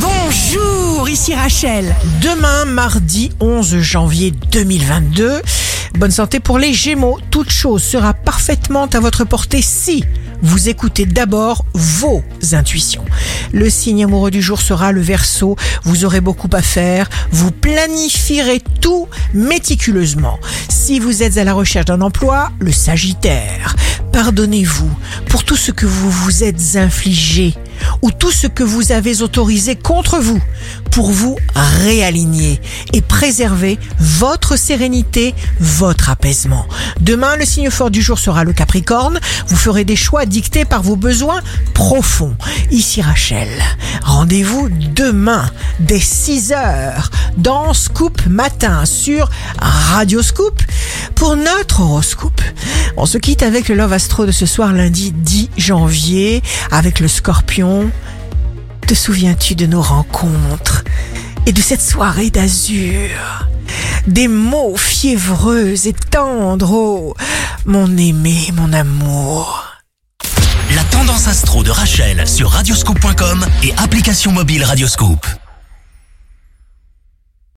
Bonjour, ici Rachel. Demain, mardi 11 janvier 2022, bonne santé pour les Gémeaux. Toute chose sera parfaitement à votre portée si vous écoutez d'abord vos intuitions. Le signe amoureux du jour sera le Verseau. Vous aurez beaucoup à faire. Vous planifierez tout méticuleusement. Si vous êtes à la recherche d'un emploi, le Sagittaire. Pardonnez-vous pour tout ce que vous vous êtes infligé ou tout ce que vous avez autorisé contre vous pour vous réaligner et préserver votre sérénité, votre apaisement. Demain, le signe fort du jour sera le Capricorne. Vous ferez des choix dictés par vos besoins profonds. Ici Rachel. Rendez-vous demain dès 6 heures dans Scoop Matin sur Radio Scoop pour notre horoscope. On se quitte avec le Love Astro de ce soir lundi 10 janvier avec le Scorpion. Te souviens-tu de nos rencontres et de cette soirée d'azur? Des mots fiévreux et tendres, oh, mon aimé, mon amour. La tendance astro de Rachel sur radioscope.com et application mobile Radioscope.